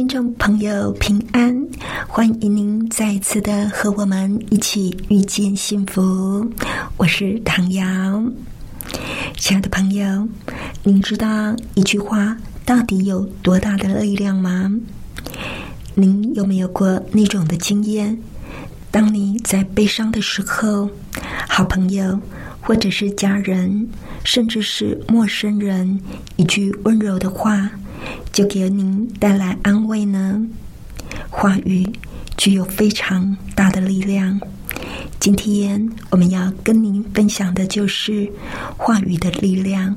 听众朋友，平安！欢迎您再次的和我们一起遇见幸福。我是唐瑶。亲爱的朋友，您知道一句话到底有多大的力量吗？您有没有过那种的经验？当你在悲伤的时候，好朋友或者是家人，甚至是陌生人，一句温柔的话，就给您带来安慰呢？话语具有非常大的力量。今天我们要跟您分享的就是话语的力量。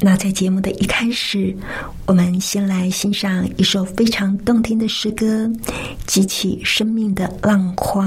那在节目的一开始，我们先来欣赏一首非常动听的诗歌，《激起生命的浪花》。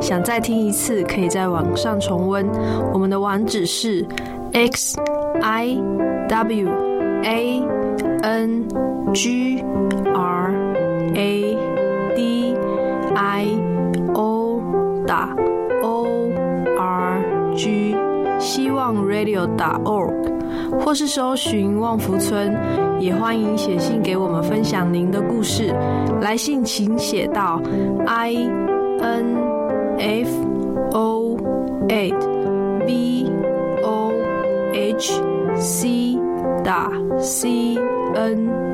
想再听一次，可以在网上重温。我们的网址是 x i w a n g r a d i o 打 o r g，希望 radio 打 org，或是搜寻旺福村。也欢迎写信给我们分享您的故事，来信请写到 i n f o a t v o h c 打 c n。